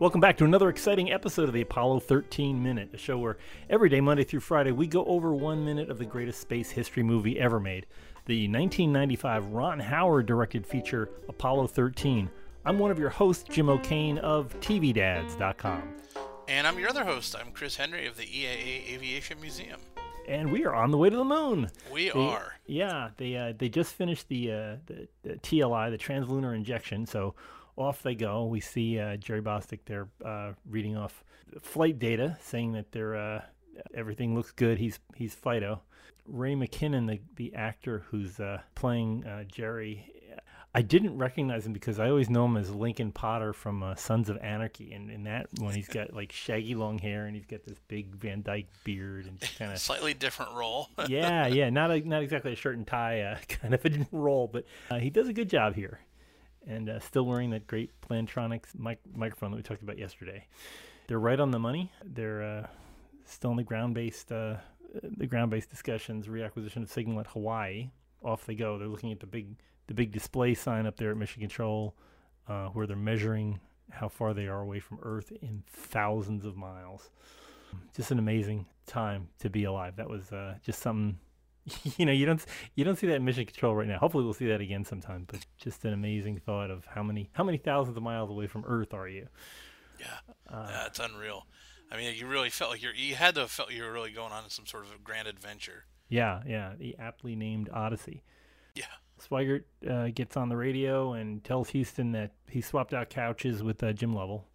Welcome back to another exciting episode of the Apollo 13 Minute, a show where every day, Monday through Friday, we go over one minute of the greatest space history movie ever made the 1995 Ron Howard directed feature Apollo 13. I'm one of your hosts, Jim O'Kane of TVDads.com. And I'm your other host. I'm Chris Henry of the EAA Aviation Museum. And we are on the way to the moon. We They- are. Yeah, they uh, they just finished the, uh, the the TLI, the translunar injection. So off they go. We see uh, Jerry Bostick there uh, reading off flight data, saying that they're uh, everything looks good. He's he's Fido. Ray McKinnon, the the actor who's uh, playing uh, Jerry. I didn't recognize him because I always know him as Lincoln Potter from uh, Sons of Anarchy, and in that one he's got like shaggy long hair and he's got this big Van Dyke beard and kind of Slightly different role. yeah, yeah, not a, not exactly a shirt and tie uh, kind of a role, but uh, he does a good job here, and uh, still wearing that great Plantronics mic- microphone that we talked about yesterday. They're right on the money. They're uh, still in the ground-based uh, the ground-based discussions, reacquisition of signal at Hawaii. Off they go. They're looking at the big the big display sign up there at Mission Control, uh, where they're measuring how far they are away from Earth in thousands of miles just an amazing time to be alive. That was uh, just something, you know, you don't you don't see that in mission control right now. Hopefully, we'll see that again sometime. But just an amazing thought of how many how many thousands of miles away from Earth are you? Yeah, Uh, yeah, it's unreal. I mean, you really felt like you're. You had to have felt you were really going on some sort of a grand adventure. Yeah, yeah, the aptly named Odyssey. Yeah. Swigert uh, gets on the radio and tells Houston that he swapped out couches with uh, Jim Lovell.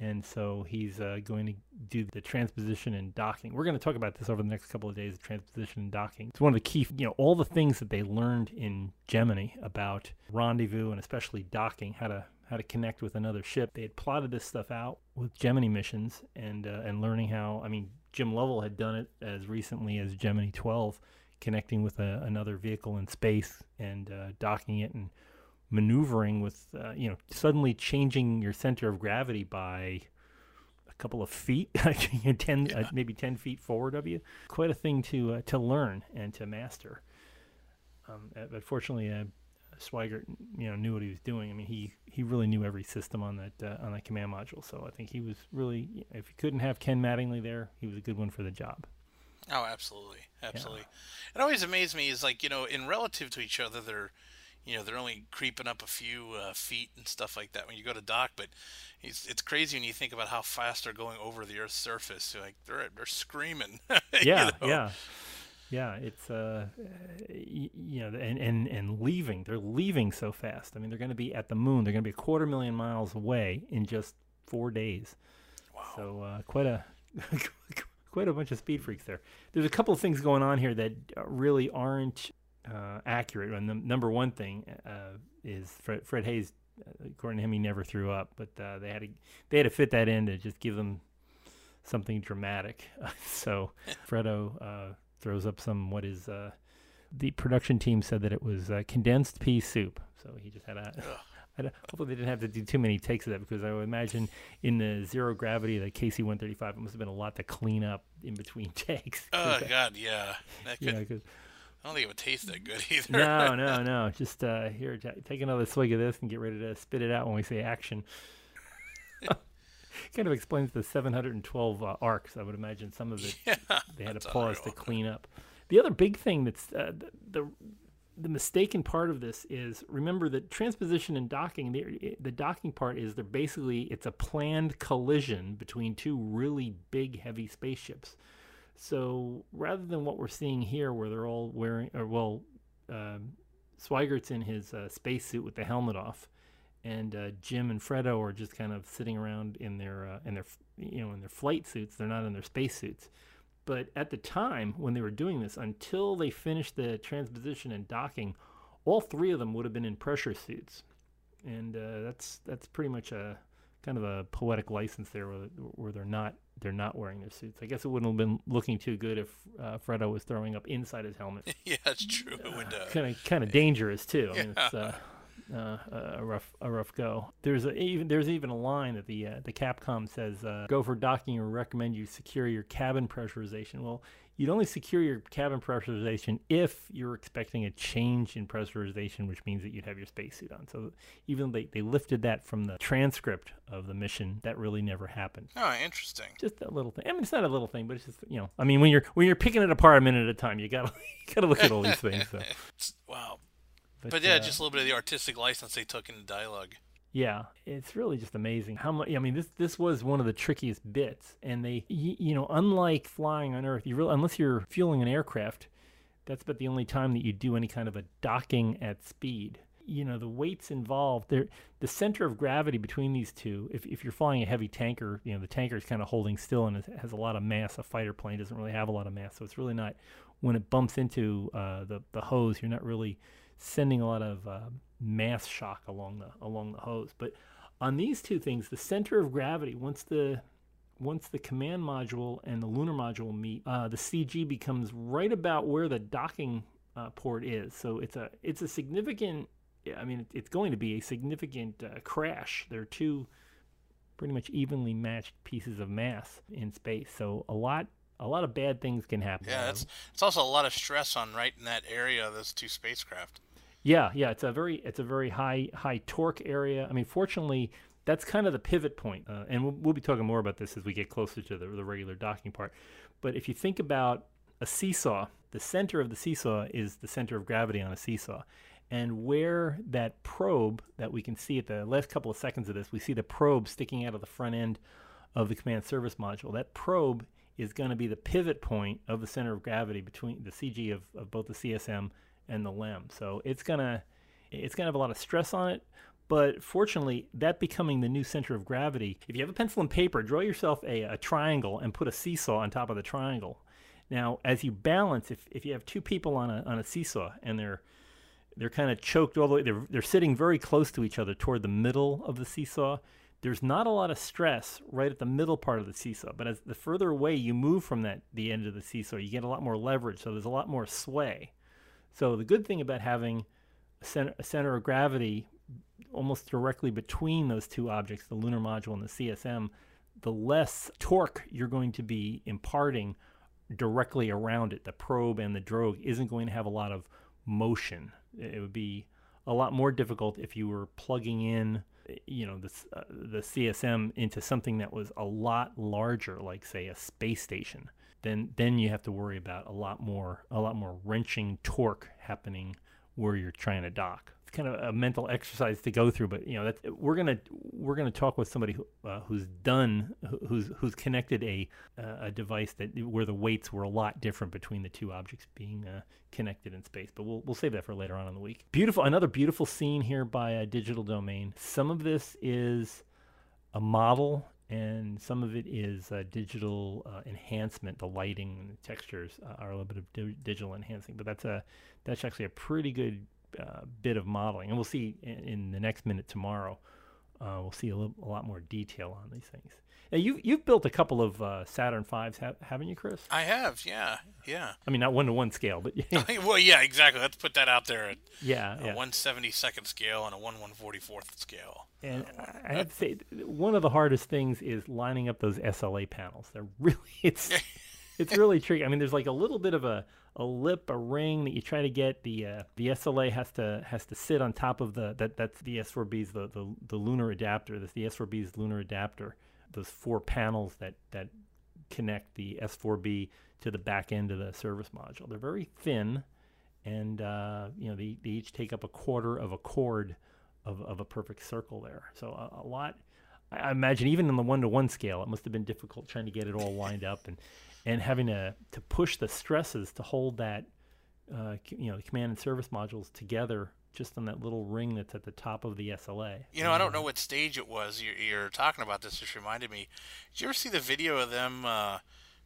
And so he's uh, going to do the transposition and docking. We're going to talk about this over the next couple of days, transposition and docking. It's one of the key, you know, all the things that they learned in Gemini about rendezvous and especially docking, how to how to connect with another ship. They had plotted this stuff out with Gemini missions and uh, and learning how. I mean, Jim Lovell had done it as recently as Gemini 12, connecting with a, another vehicle in space and uh, docking it and maneuvering with, uh, you know, suddenly changing your center of gravity by a couple of feet, 10, uh, maybe 10 feet forward of you. Quite a thing to uh, to learn and to master. Um, uh, but fortunately, uh, Swigert, you know, knew what he was doing. I mean, he, he really knew every system on that uh, on that command module. So I think he was really, if you couldn't have Ken Mattingly there, he was a good one for the job. Oh, absolutely, absolutely. It always amazed me is like you know, in relative to each other, they're you know they're only creeping up a few uh, feet and stuff like that when you go to dock. But it's it's crazy when you think about how fast they're going over the Earth's surface. Like they're they're screaming. you yeah, know? yeah, yeah. It's uh, y- you know, and and and leaving. They're leaving so fast. I mean, they're going to be at the moon. They're going to be a quarter million miles away in just four days. Wow. So uh, quite a quite a bunch of speed freaks there. There's a couple of things going on here that uh, really aren't uh, accurate. And the number one thing uh, is Fred, Fred Haise. uh, According to him, he never threw up, but uh, they had to they had to fit that in to just give them something dramatic. so Fredo uh, throws up some what is the production team said that it was condensed pea soup. So he just had a. I hopefully they didn't have to do too many takes of that because I would imagine in the zero gravity of the KC-135 it must have been a lot to clean up in between takes. Oh God, yeah. That could, know, I don't think it would taste that good either. no, no, no. Just uh, here, take another swig of this and get ready to spit it out when we say action. kind of explains the 712 uh, arcs. I would imagine some of it yeah, they had to pause to clean up. The other big thing that's uh, the, the the mistaken part of this is remember that transposition and docking the, the docking part is they're basically it's a planned collision between two really big heavy spaceships. So rather than what we're seeing here where they're all wearing or well Swigert's in his uh, spacesuit with the helmet off and uh, Jim and Fredo are just kind of sitting around in their uh, in their you know in their flight suits. They're not in their spacesuits but at the time when they were doing this, until they finished the transposition and docking, all three of them would have been in pressure suits, and uh, that's that's pretty much a kind of a poetic license there, where, where they're not they're not wearing their suits. I guess it wouldn't have been looking too good if uh, Fredo was throwing up inside his helmet. yeah, that's true. It would, uh, Kind of kind of dangerous too. I mean, it's, Yeah. Uh, a rough a rough go. There's a, even there's even a line that the uh, the Capcom says uh, go for docking or recommend you secure your cabin pressurization. Well, you'd only secure your cabin pressurization if you're expecting a change in pressurization, which means that you'd have your spacesuit on. So even they, they lifted that from the transcript of the mission, that really never happened. Oh, interesting. Just a little thing. I mean, it's not a little thing, but it's just you know. I mean, when you're when you're picking it apart a minute at a time, you gotta you gotta look at all these things. So. wow. But, but yeah, uh, just a little bit of the artistic license they took in the dialogue. Yeah, it's really just amazing how much. I mean, this this was one of the trickiest bits, and they, you, you know, unlike flying on Earth, you really unless you're fueling an aircraft, that's about the only time that you do any kind of a docking at speed. You know, the weights involved, there, the center of gravity between these two. If if you're flying a heavy tanker, you know, the tanker is kind of holding still and it has a lot of mass. A fighter plane doesn't really have a lot of mass, so it's really not. When it bumps into uh, the the hose, you're not really sending a lot of uh, mass shock along the along the hose. But on these two things, the center of gravity once the once the command module and the lunar module meet, uh, the CG becomes right about where the docking uh, port is. So it's a it's a significant. I mean, it's going to be a significant uh, crash. There are two pretty much evenly matched pieces of mass in space. So a lot a lot of bad things can happen. Yeah, it's it's also a lot of stress on right in that area of those two spacecraft. Yeah, yeah, it's a very it's a very high high torque area. I mean, fortunately, that's kind of the pivot point, uh, and we'll, we'll, be talking more about this as we get closer to the, the regular docking part. But if you think about a seesaw, the center of the seesaw is the center of gravity on a seesaw. And where that probe that we can see at the last couple of seconds of this, we see the probe sticking out of the front end of the command service module. That probe is going to be the pivot point of the center of gravity between the CG of, of both the CSM and the LEM. So it's gonna it's gonna have a lot of stress on it. But fortunately, that becoming the new center of gravity, if you have a pencil and paper, draw yourself a, a triangle and put a seesaw on top of the triangle. Now, as you balance, if, if you have two people on a, on a seesaw and they're they're kind of choked all the way, they're, they're sitting very close to each other toward the middle of the seesaw, there's not a lot of stress right at the middle part of the seesaw. But as the further away you move from that the end of the seesaw, you get a lot more leverage. So there's a lot more sway. So the good thing about having a center, a center of gravity almost directly between those two objects, the lunar module and the CSM, the less torque you're going to be imparting directly around it. The probe and the drogue isn't going to have a lot of motion. It would be a lot more difficult if you were plugging in, you know, this, uh, the CSM into something that was a lot larger, like say a space station then then you have to worry about a lot more a lot more wrenching torque happening where you're trying to dock. It's kind of a mental exercise to go through, but you know we're gonna we're gonna talk with somebody who, uh, who's done who's who's connected a uh, a device that where the weights were a lot different between the two objects being uh, connected in space. But we'll we'll save that for later on in the week. Beautiful, another beautiful scene here by a Digital Domain. Some of this is a model and some of it is uh, digital uh, enhancement. The lighting and the textures uh, are a little bit of di- digital enhancing, but that's a that's actually a pretty good uh, bit of modeling, and we'll see in, in the next minute tomorrow. Uh, we'll see a, little, a lot more detail on these things. Now, you you've built a couple of uh, Saturn fives, ha- haven't you, Chris? I have, yeah, yeah. I mean, not one to one scale, but yeah. well, yeah, exactly. Let's put that out there. At yeah, a yeah. one seventy second scale and a one one forty fourth scale. And I have to say, one of the hardest things is lining up those SLA panels. They're really it's it's really tricky. I mean, there's like a little bit of a a lip, a ring that you try to get. The uh, the SLA has to has to sit on top of the that that's the S4B's the, the the lunar adapter. That's the S4B's lunar adapter those four panels that that connect the S4B to the back end of the service module. They're very thin, and uh, you know they, they each take up a quarter of a chord of, of a perfect circle there. So a, a lot. I, imagine even in the one-to-one scale, it must have been difficult trying to get it all lined up and and having to to push the stresses to hold that uh, you know the command and service modules together just on that little ring that's at the top of the SLA. You know, I don't know what stage it was. You're, you're talking about this. Just reminded me. Did you ever see the video of them uh,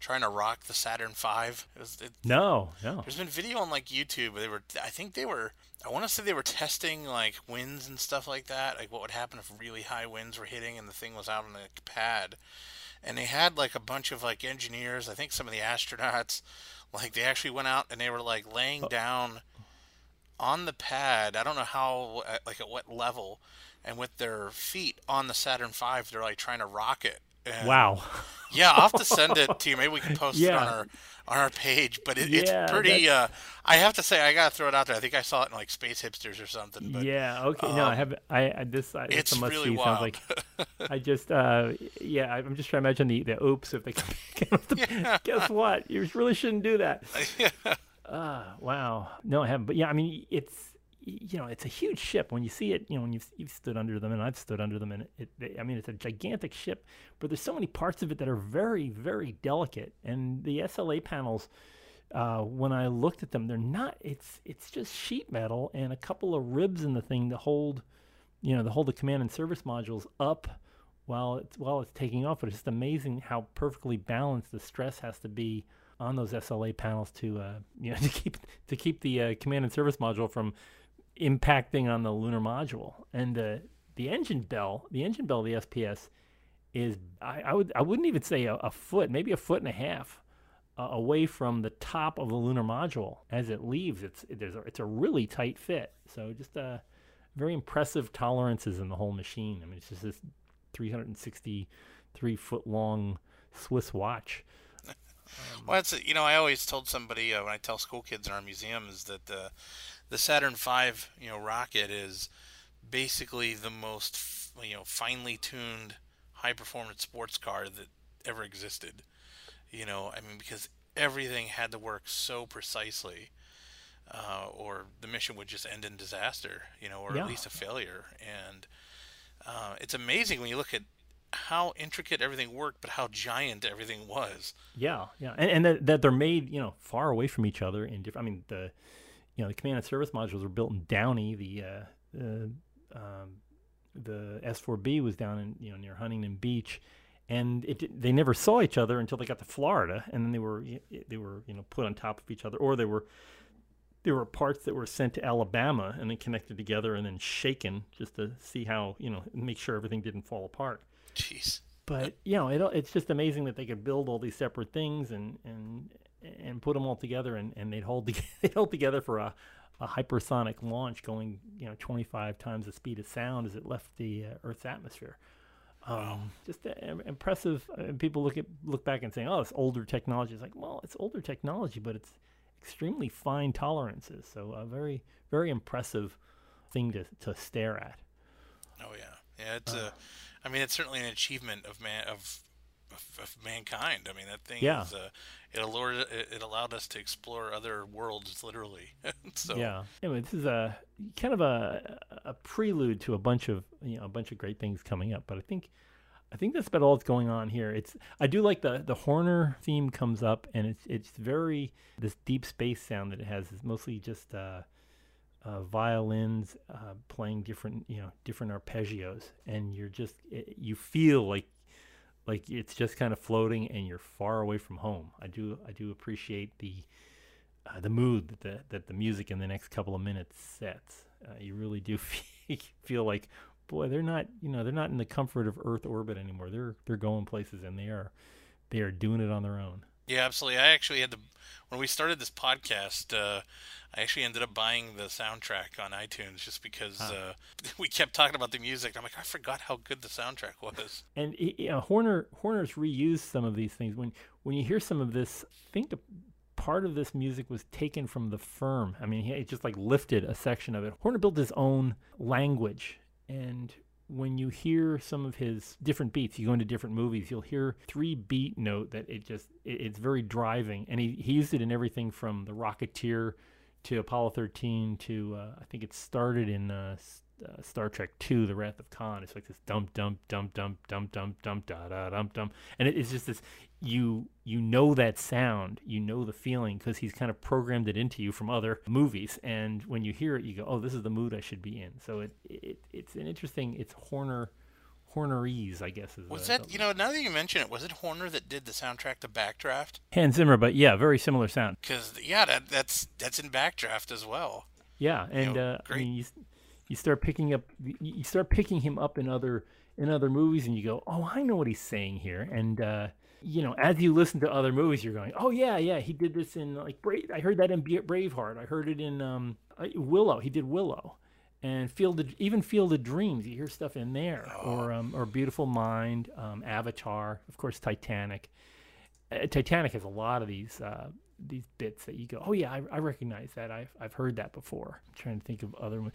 trying to rock the Saturn V? It was, it, no, no. There's been video on like YouTube. They were, I think they were. I want to say they were testing like winds and stuff like that. Like what would happen if really high winds were hitting and the thing was out on the pad. And they had like a bunch of like engineers. I think some of the astronauts, like they actually went out and they were like laying oh. down on the pad. I don't know how, like at what level, and with their feet on the Saturn V, they're like trying to rock it. And wow. yeah, I'll have to send it to you. Maybe we can post yeah. it on our on our page. But it, yeah, it's pretty. Uh, I have to say, I gotta throw it out there. I think I saw it in like Space Hipsters or something. But, yeah. Okay. Um, no, I um, have. I, I this. I, it's must really see. wild. Sounds like. I just. Uh, yeah. I'm just trying to imagine the the oops if they. yeah. Guess what? You really shouldn't do that. yeah. Uh, wow. No, I haven't. But yeah, I mean, it's you know, it's a huge ship. When you see it, you know, when you've, you've stood under them, and I've stood under them, and it, it, I mean, it's a gigantic ship, but there's so many parts of it that are very, very delicate. And the SLA panels, uh, when I looked at them, they're not. It's it's just sheet metal and a couple of ribs in the thing to hold, you know, to hold the command and service modules up while it's while it's taking off. But it's just amazing how perfectly balanced the stress has to be on those SLA panels to uh, you know to keep to keep the uh, command and service module from impacting on the lunar module. And the the engine bell, the engine bell of the SPS is I, I would I wouldn't even say a, a, foot, maybe a foot and a half uh, away from the top of the lunar module as it leaves. It's there's a, it's a really tight fit. So just uh, very impressive tolerances in the whole machine. I mean, it's just this 363 foot long Swiss watch. Um, well, it's you know I always told somebody uh, when I tell school kids in our museum is that uh, the Saturn V, you know, rocket is basically the most, you know, finely tuned high performance sports car that ever existed. You know, I mean, because everything had to work so precisely, uh, or the mission would just end in disaster, you know, or yeah. at least a failure. And uh, it's amazing when you look at how intricate everything worked, but how giant everything was. Yeah, yeah, and, and that, that they're made, you know, far away from each other in different. I mean, the you know, the command and service modules were built in Downey. The uh, uh, um, the S4B was down in you know near Huntington Beach, and it they never saw each other until they got to Florida, and then they were they were you know put on top of each other, or they were there were parts that were sent to Alabama and then connected together and then shaken just to see how you know make sure everything didn't fall apart. Jeez. But you know, it, it's just amazing that they could build all these separate things and and and put them all together, and, and they'd hold together, they'd hold together for a, a hypersonic launch going you know 25 times the speed of sound as it left the uh, Earth's atmosphere. Um, just uh, impressive. Uh, people look at look back and saying, "Oh, it's older technology." It's like, well, it's older technology, but it's extremely fine tolerances. So a very very impressive thing to to stare at. Oh yeah, yeah. It's uh, a. I mean, it's certainly an achievement of man of of, of mankind. I mean, that thing yeah. is, uh, it allowed it allowed us to explore other worlds, literally. so yeah, anyway, this is a kind of a a prelude to a bunch of you know a bunch of great things coming up. But I think I think that's about all that's going on here. It's I do like the the Horner theme comes up, and it's it's very this deep space sound that it has is mostly just. Uh, uh, violins uh, playing different you know different arpeggios and you're just it, you feel like like it's just kind of floating and you're far away from home. I do I do appreciate the uh, the mood that the that the music in the next couple of minutes sets. Uh, you really do feel like boy they're not you know they're not in the comfort of Earth orbit anymore. They're they're going places and they are they are doing it on their own. Yeah, absolutely. I actually had to when we started this podcast. Uh, I actually ended up buying the soundtrack on iTunes just because huh. uh, we kept talking about the music. I'm like, I forgot how good the soundtrack was. And you know, Horner Horner's reused some of these things. When when you hear some of this, think the part of this music was taken from the firm. I mean, he just like lifted a section of it. Horner built his own language and when you hear some of his different beats, you go into different movies, you'll hear three beat note that it just it, it's very driving, and he, he used it in everything from the Rocketeer to Apollo 13 to uh, I think it started in uh, uh, Star Trek Two: The Wrath of Khan. It's like this dump dump dump dump dump dump dump da da dump dump, and it, it's just this you you know that sound, you know the feeling because he's kind of programmed it into you from other movies, and when you hear it, you go, oh, this is the mood I should be in. So it, it it's an interesting. It's Horner. Hornerese, I guess is. Was that you know? Now that you mention it, was it Horner that did the soundtrack to Backdraft? Hans Zimmer, but yeah, very similar sound. Because yeah, that that's that's in Backdraft as well. Yeah, and you know, uh, I mean, you, you start picking up, you start picking him up in other in other movies, and you go, oh, I know what he's saying here, and uh, you know, as you listen to other movies, you're going, oh yeah, yeah, he did this in like Brave. I heard that in Braveheart. I heard it in um, Willow. He did Willow, and Field of, even Field of Dreams. You hear stuff in there, oh. or um, or Beautiful Mind, um, Avatar, of course, Titanic. Uh, Titanic has a lot of these uh, these bits that you go, oh yeah, I, I, recognize that. I've I've heard that before. I'm trying to think of other ones.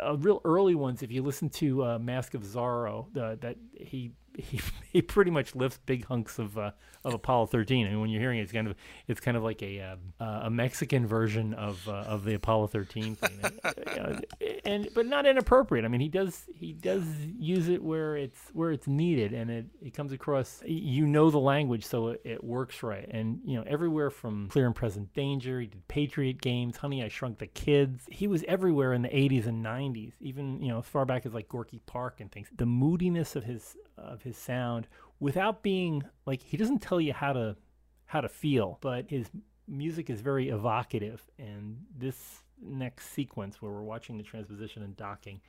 Uh, real early ones. If you listen to uh, Mask of Zorro, that he he he pretty much lifts big hunks of uh, of Apollo 13. I mean, when you're hearing it, it's kind of it's kind of like a um, uh, a Mexican version of uh, of the Apollo 13 thing, and, and but not inappropriate. I mean, he does he does use it where it's where it's needed, and it, it comes across. You know the language, so it, it works right. And you know everywhere from Clear and Present Danger. He did Patriot Games, Honey I Shrunk the Kids. He was everywhere in the 80s and 90s, even you know as far back as like Gorky Park and things. The moodiness of his of his sound without being like he doesn't tell you how to how to feel, but his music is very evocative. And this next sequence where we're watching the transposition and docking,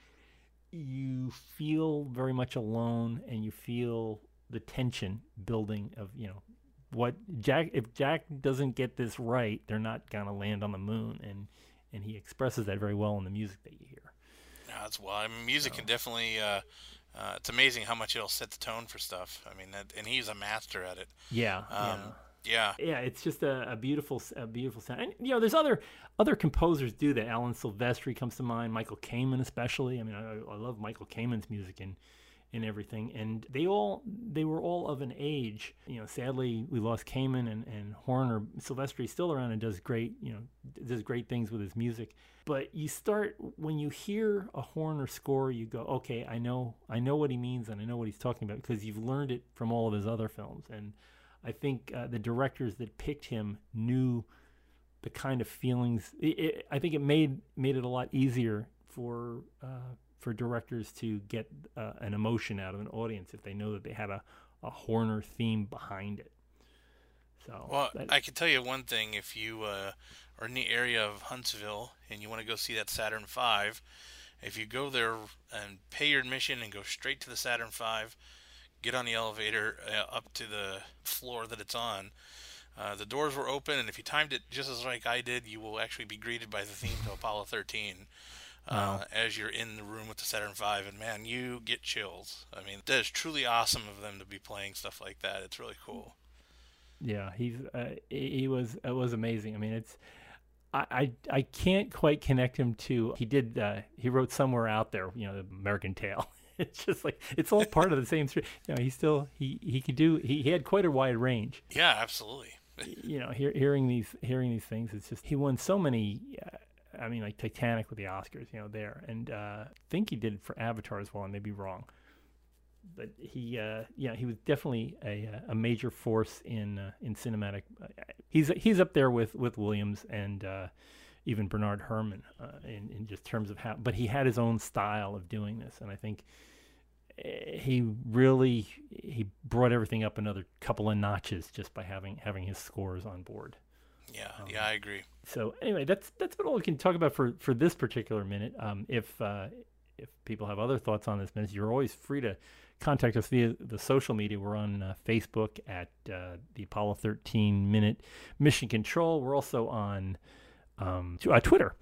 you feel very much alone, and you feel the tension building of you know what Jack if Jack doesn't get this right, they're not gonna land on the moon, and and he expresses that very well in the music that you hear. That's why I mean, music so. can definitely uh, uh, it's amazing how much it'll set the tone for stuff. I mean, that, and he's a master at it. Yeah. Um, yeah. yeah. Yeah, it's just a, a, beautiful, a beautiful sound. And you know, there's other other composers do that. Alan Silvestri comes to mind. Michael Kamen, especially. I mean, I, I love Michael Kamen's music and and everything. And they all they were all of an age. You know, sadly we lost Kamen and, and Horner. Silvestri still around and does great, you know, does great things with his music. But you start when you hear a Horner score, you go, okay, I know I know what he means and I know what he's talking about because you've learned it from all of his other films. And I think uh, the directors that picked him knew the kind of feelings. It, it, I think it made made it a lot easier for uh, for directors to get uh, an emotion out of an audience if they know that they had a, a Horner theme behind it. So, well, that, I can tell you one thing: if you uh, are in the area of Huntsville and you want to go see that Saturn V, if you go there and pay your admission and go straight to the Saturn V, get on the elevator uh, up to the floor that it's on. Uh, the doors were open, and if you timed it just as like I did, you will actually be greeted by the theme to Apollo 13 uh, as you're in the room with the Saturn V, and man, you get chills. I mean, that is truly awesome of them to be playing stuff like that. It's really cool. Yeah, he's uh, he was it was amazing. I mean, it's I, I, I can't quite connect him to he did uh, he wrote somewhere out there you know the American Tail. it's just like it's all part of the same. You know, he still he he could do he, he had quite a wide range. Yeah, absolutely. you know, hear, hearing these hearing these things, it's just he won so many. Uh, I mean, like Titanic with the Oscars, you know, there, and uh, I think he did it for Avatar as well. I may be wrong, but he, uh, yeah, he was definitely a, a major force in uh, in cinematic. Uh, he's he's up there with with Williams and uh, even Bernard Herrmann uh, in in just terms of how. But he had his own style of doing this, and I think eh, he really he brought everything up another couple of notches just by having having his scores on board. Yeah, um, yeah, I agree. So anyway, that's that's about all we can talk about for for this particular minute. Um, if uh, if people have other thoughts on this minute, you're always free to contact us via the social media. We're on uh, Facebook at uh, the Apollo 13 Minute Mission Control. We're also on um, uh, Twitter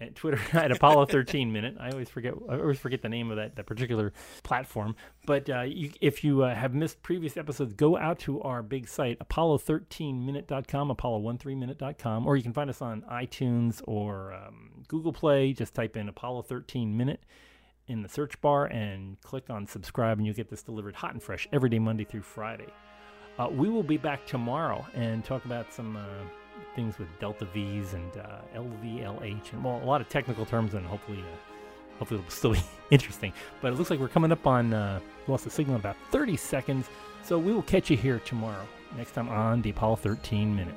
at Twitter at Apollo 13 Minute. I always forget I always forget the name of that, that particular platform. But uh, you, if you uh, have missed previous episodes, go out to our big site, apollo13minute.com, apollo13minute.com, or you can find us on iTunes or um, Google Play. Just type in Apollo 13 Minute in the search bar and click on subscribe, and you'll get this delivered hot and fresh every day, Monday through Friday. Uh, we will be back tomorrow and talk about some uh, things with delta V's and uh, LVLH, and well, a lot of technical terms, and hopefully, uh, hopefully it'll still be interesting. But it looks like we're coming up on uh, lost the signal in about 30 seconds, so we will catch you here tomorrow. Next time on the Apollo 13 Minute.